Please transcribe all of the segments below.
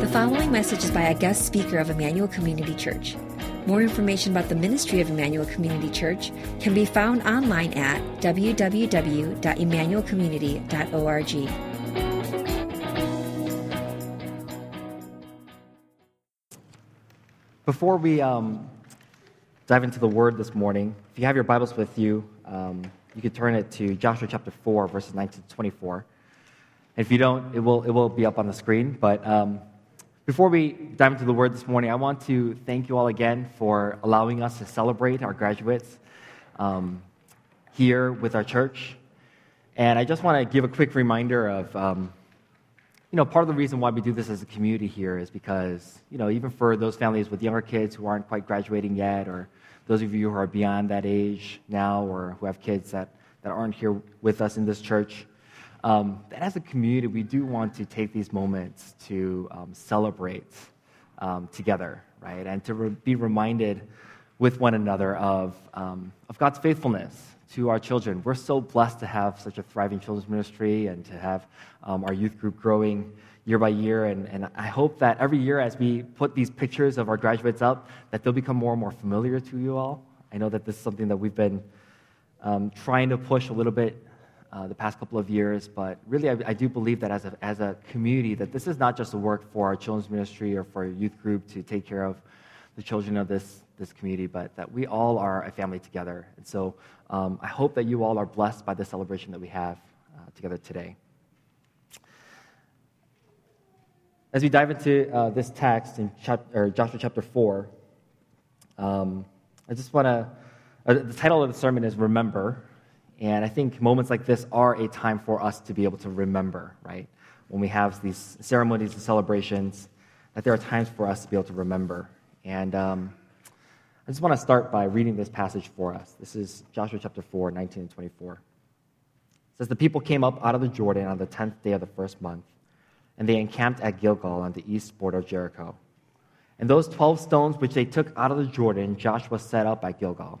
The following message is by a guest speaker of Emmanuel Community Church. More information about the ministry of Emmanuel Community Church can be found online at www.emmanuelcommunity.org. Before we um, dive into the word this morning, if you have your Bibles with you, um, you could turn it to Joshua chapter 4, verses 19 to 24. And if you don't, it will, it will be up on the screen. But um, before we dive into the word this morning, I want to thank you all again for allowing us to celebrate our graduates um, here with our church. And I just want to give a quick reminder of, um, you know, part of the reason why we do this as a community here is because, you know, even for those families with younger kids who aren't quite graduating yet, or those of you who are beyond that age now, or who have kids that, that aren't here with us in this church, um, that as a community, we do want to take these moments to um, celebrate um, together, right? And to re- be reminded with one another of, um, of God's faithfulness to our children. We're so blessed to have such a thriving children's ministry and to have um, our youth group growing year by year. And, and I hope that every year as we put these pictures of our graduates up, that they'll become more and more familiar to you all. I know that this is something that we've been um, trying to push a little bit uh, the past couple of years, but really I, I, do believe that as a, as a community, that this is not just a work for our children's ministry or for a youth group to take care of the children of this, this community, but that we all are a family together. And so um, I hope that you all are blessed by the celebration that we have uh, together today. As we dive into uh, this text in chapter, Joshua chapter 4, um, I just want to, uh, the title of the sermon is Remember. And I think moments like this are a time for us to be able to remember, right? When we have these ceremonies and celebrations, that there are times for us to be able to remember. And um, I just want to start by reading this passage for us. This is Joshua chapter 4, 19 and 24. It says, The people came up out of the Jordan on the tenth day of the first month, and they encamped at Gilgal on the east border of Jericho. And those twelve stones which they took out of the Jordan, Joshua set up at Gilgal.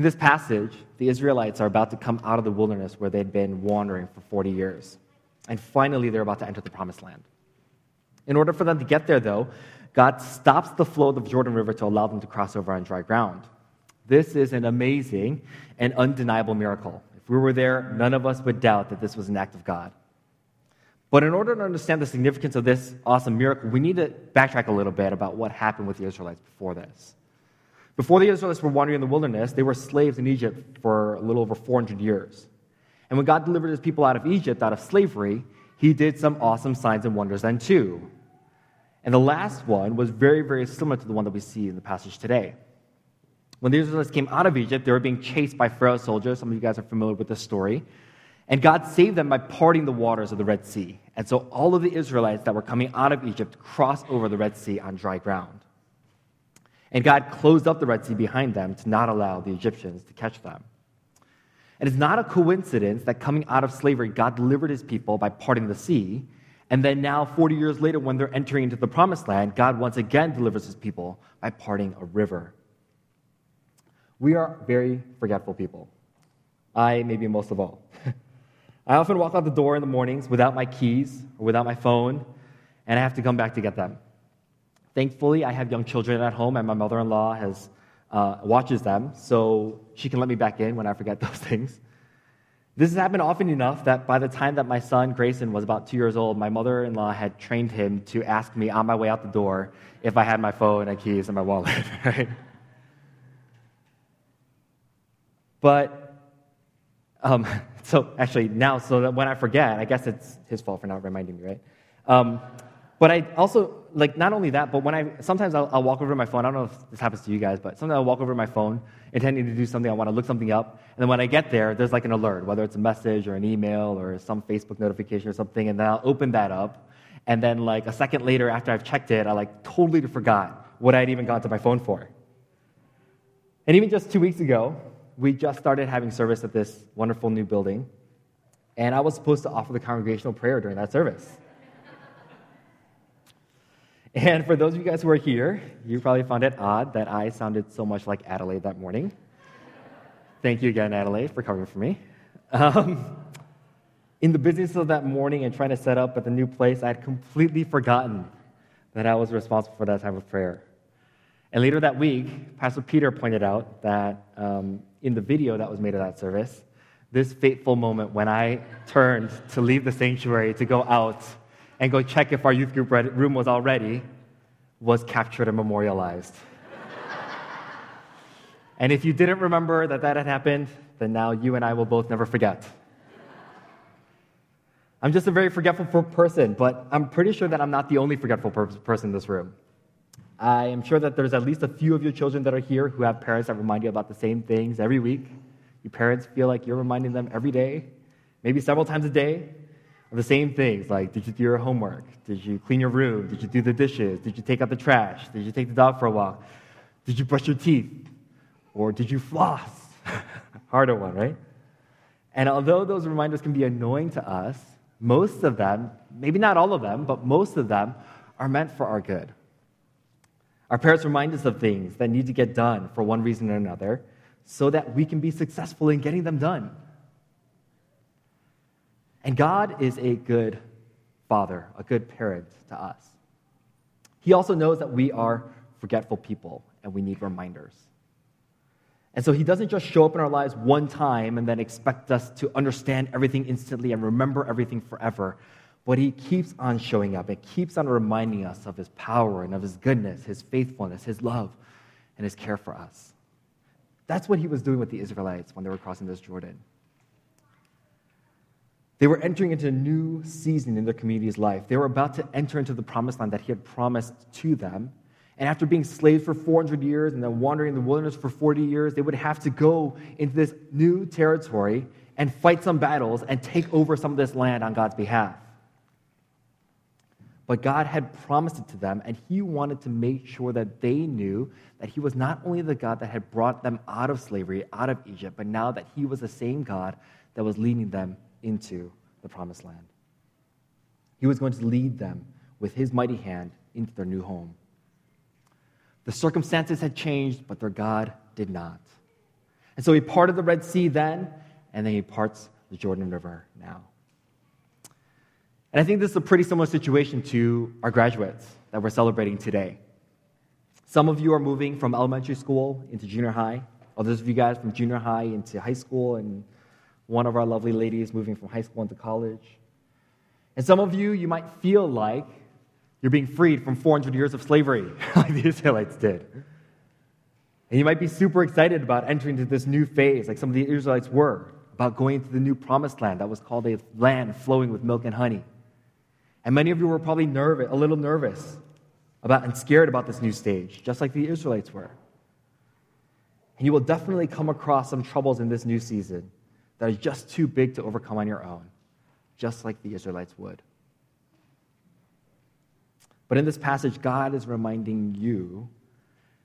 In this passage, the Israelites are about to come out of the wilderness where they'd been wandering for 40 years. And finally, they're about to enter the promised land. In order for them to get there, though, God stops the flow of the Jordan River to allow them to cross over on dry ground. This is an amazing and undeniable miracle. If we were there, none of us would doubt that this was an act of God. But in order to understand the significance of this awesome miracle, we need to backtrack a little bit about what happened with the Israelites before this. Before the Israelites were wandering in the wilderness, they were slaves in Egypt for a little over 400 years. And when God delivered his people out of Egypt, out of slavery, he did some awesome signs and wonders then too. And the last one was very, very similar to the one that we see in the passage today. When the Israelites came out of Egypt, they were being chased by Pharaoh's soldiers. Some of you guys are familiar with this story. And God saved them by parting the waters of the Red Sea. And so all of the Israelites that were coming out of Egypt crossed over the Red Sea on dry ground. And God closed up the Red Sea behind them to not allow the Egyptians to catch them. And it's not a coincidence that coming out of slavery, God delivered his people by parting the sea. And then now, 40 years later, when they're entering into the promised land, God once again delivers his people by parting a river. We are very forgetful people. I, maybe most of all. I often walk out the door in the mornings without my keys or without my phone, and I have to come back to get them. Thankfully, I have young children at home, and my mother in law has, uh, watches them, so she can let me back in when I forget those things. This has happened often enough that by the time that my son Grayson was about two years old, my mother in law had trained him to ask me on my way out the door if I had my phone and keys and my wallet, right? But, um, so actually now, so that when I forget, I guess it's his fault for not reminding me, right? Um, but I also, like, not only that, but when I, sometimes I'll, I'll, walk over my phone. I don't know if this happens to you guys, but sometimes I'll walk over my phone intending to do something. I want to look something up. And then when I get there, there's like an alert, whether it's a message or an email or some Facebook notification or something. And then I'll open that up. And then, like, a second later after I've checked it, I, like, totally forgot what I'd even gone to my phone for. And even just two weeks ago, we just started having service at this wonderful new building, and I was supposed to offer the congregational prayer during that service. And for those of you guys who are here, you probably found it odd that I sounded so much like Adelaide that morning. Thank you again, Adelaide, for covering for me. Um, in the business of that morning and trying to set up at the new place, I had completely forgotten that I was responsible for that time of prayer. And later that week, Pastor Peter pointed out that um, in the video that was made of that service, this fateful moment when I turned to leave the sanctuary to go out and go check if our youth group room was already was captured and memorialized. and if you didn't remember that that had happened, then now you and I will both never forget. I'm just a very forgetful person, but I'm pretty sure that I'm not the only forgetful person in this room. I am sure that there's at least a few of your children that are here who have parents that remind you about the same things every week. Your parents feel like you're reminding them every day, maybe several times a day, of the same things like did you do your homework? Did you clean your room? Did you do the dishes? Did you take out the trash? Did you take the dog for a walk? Did you brush your teeth? Or did you floss? Harder one, right? And although those reminders can be annoying to us, most of them, maybe not all of them, but most of them are meant for our good. Our parents remind us of things that need to get done for one reason or another so that we can be successful in getting them done. And God is a good father, a good parent to us. He also knows that we are forgetful people and we need reminders. And so he doesn't just show up in our lives one time and then expect us to understand everything instantly and remember everything forever. But he keeps on showing up and keeps on reminding us of his power and of his goodness, his faithfulness, his love, and his care for us. That's what he was doing with the Israelites when they were crossing this Jordan. They were entering into a new season in their community's life. They were about to enter into the promised land that he had promised to them. And after being slaves for 400 years and then wandering in the wilderness for 40 years, they would have to go into this new territory and fight some battles and take over some of this land on God's behalf. But God had promised it to them, and He wanted to make sure that they knew that He was not only the God that had brought them out of slavery, out of Egypt, but now that He was the same God that was leading them into the promised land. He was going to lead them with His mighty hand into their new home. The circumstances had changed, but their God did not. And so he parted the Red Sea then, and then he parts the Jordan River now. And I think this is a pretty similar situation to our graduates that we're celebrating today. Some of you are moving from elementary school into junior high, others of you guys from junior high into high school, and one of our lovely ladies moving from high school into college. And some of you, you might feel like you're being freed from 400 years of slavery, like the Israelites did. And you might be super excited about entering into this new phase, like some of the Israelites were, about going into the new promised land that was called a land flowing with milk and honey. And many of you were probably nervous, a little nervous about and scared about this new stage, just like the Israelites were. And you will definitely come across some troubles in this new season that are just too big to overcome on your own, just like the Israelites would. But in this passage, God is reminding you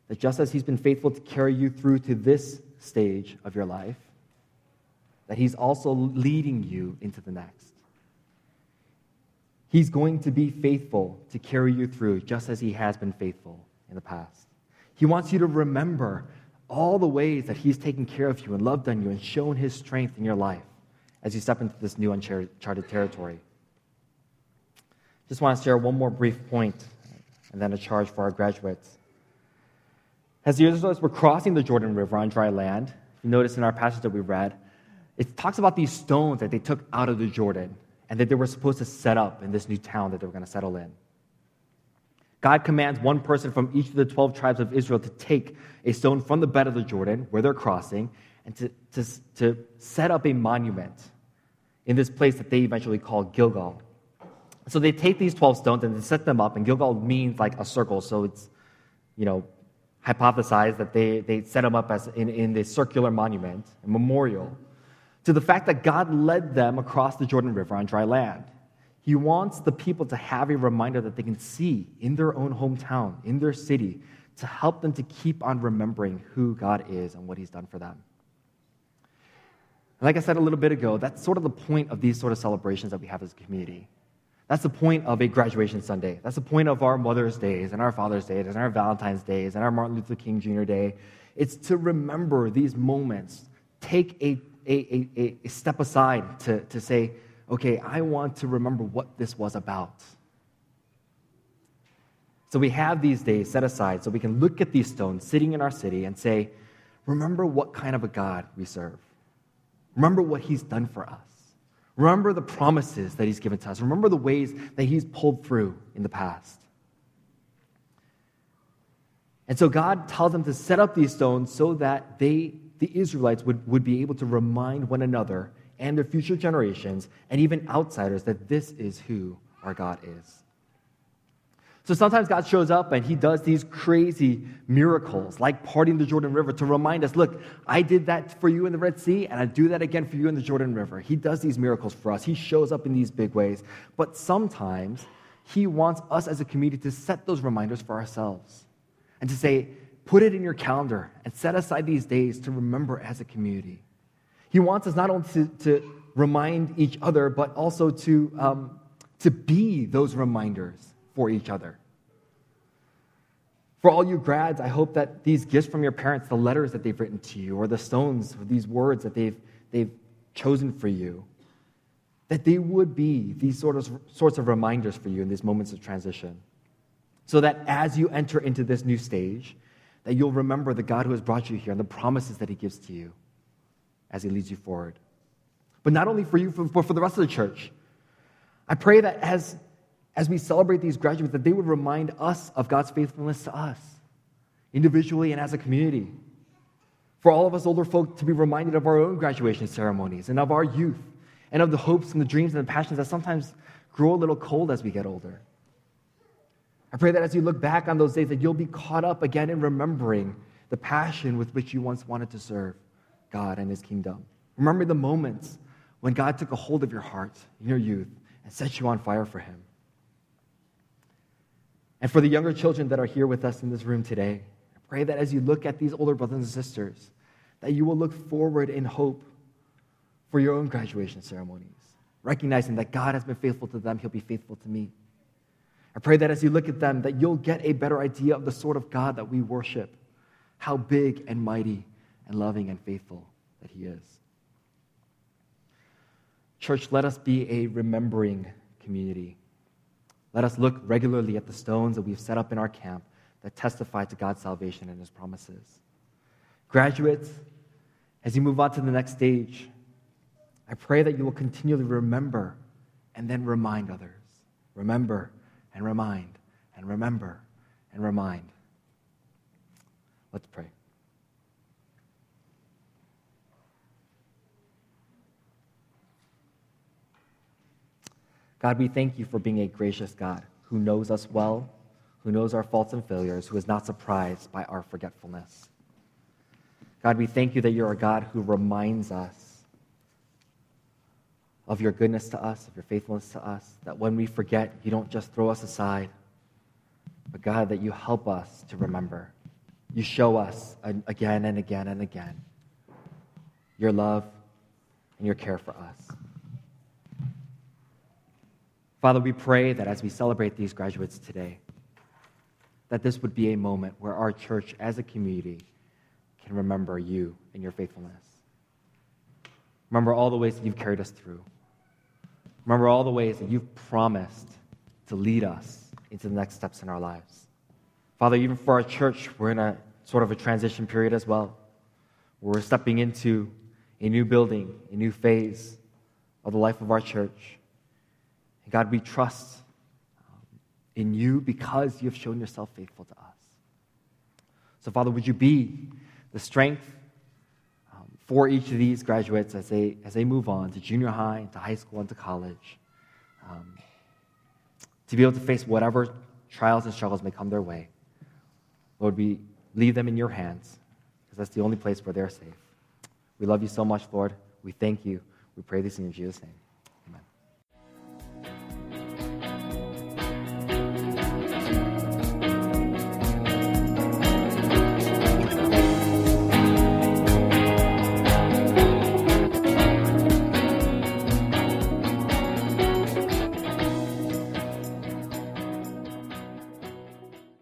that just as He's been faithful to carry you through to this stage of your life, that He's also leading you into the next. He's going to be faithful to carry you through just as He has been faithful in the past. He wants you to remember all the ways that He's taken care of you and loved on you and shown His strength in your life as you step into this new uncharted territory. Just want to share one more brief point and then a charge for our graduates. As the Israelites were crossing the Jordan River on dry land, you notice in our passage that we read, it talks about these stones that they took out of the Jordan and that they were supposed to set up in this new town that they were going to settle in. God commands one person from each of the 12 tribes of Israel to take a stone from the bed of the Jordan where they're crossing and to, to, to set up a monument in this place that they eventually call Gilgal. So they take these 12 stones and they set them up, and Gilgal means like a circle. So it's, you know, hypothesized that they, they set them up as in, in this circular monument, a memorial, to the fact that God led them across the Jordan River on dry land. He wants the people to have a reminder that they can see in their own hometown, in their city, to help them to keep on remembering who God is and what He's done for them. And like I said a little bit ago, that's sort of the point of these sort of celebrations that we have as a community. That's the point of a graduation Sunday. That's the point of our Mother's Days and our Father's Days and our Valentine's Days and our Martin Luther King Jr. Day. It's to remember these moments, take a, a, a, a step aside to, to say, okay, I want to remember what this was about. So we have these days set aside so we can look at these stones sitting in our city and say, remember what kind of a God we serve. Remember what he's done for us. Remember the promises that he's given to us. Remember the ways that he's pulled through in the past. And so God tells them to set up these stones so that they, the Israelites, would, would be able to remind one another and their future generations and even outsiders that this is who our God is. So sometimes God shows up and he does these crazy miracles, like parting the Jordan River, to remind us look, I did that for you in the Red Sea, and I do that again for you in the Jordan River. He does these miracles for us. He shows up in these big ways. But sometimes he wants us as a community to set those reminders for ourselves and to say, put it in your calendar and set aside these days to remember as a community. He wants us not only to, to remind each other, but also to, um, to be those reminders for each other. For all you grads, I hope that these gifts from your parents, the letters that they've written to you, or the stones, or these words that they've, they've chosen for you, that they would be these sort of, sorts of reminders for you in these moments of transition. So that as you enter into this new stage, that you'll remember the God who has brought you here and the promises that he gives to you as he leads you forward. But not only for you, but for the rest of the church. I pray that as as we celebrate these graduates, that they would remind us of God's faithfulness to us, individually and as a community. For all of us older folk to be reminded of our own graduation ceremonies and of our youth and of the hopes and the dreams and the passions that sometimes grow a little cold as we get older. I pray that as you look back on those days, that you'll be caught up again in remembering the passion with which you once wanted to serve God and His kingdom. Remember the moments when God took a hold of your heart in your youth and set you on fire for Him. And for the younger children that are here with us in this room today, I pray that as you look at these older brothers and sisters, that you will look forward in hope for your own graduation ceremonies, recognizing that God has been faithful to them, He'll be faithful to me. I pray that as you look at them, that you'll get a better idea of the sort of God that we worship, how big and mighty and loving and faithful that He is. Church, let us be a remembering community. Let us look regularly at the stones that we've set up in our camp that testify to God's salvation and his promises. Graduates, as you move on to the next stage, I pray that you will continually remember and then remind others. Remember and remind and remember and remind. Let's pray. God, we thank you for being a gracious God who knows us well, who knows our faults and failures, who is not surprised by our forgetfulness. God, we thank you that you're a God who reminds us of your goodness to us, of your faithfulness to us, that when we forget, you don't just throw us aside, but God, that you help us to remember. You show us again and again and again your love and your care for us. Father, we pray that as we celebrate these graduates today, that this would be a moment where our church as a community can remember you and your faithfulness. Remember all the ways that you've carried us through. Remember all the ways that you've promised to lead us into the next steps in our lives. Father, even for our church, we're in a sort of a transition period as well. We're stepping into a new building, a new phase of the life of our church. And God, we trust um, in you because you have shown yourself faithful to us. So, Father, would you be the strength um, for each of these graduates as they, as they move on to junior high, to high school, and to college, um, to be able to face whatever trials and struggles may come their way. Lord, we leave them in your hands because that's the only place where they're safe. We love you so much, Lord. We thank you. We pray this in Jesus' name.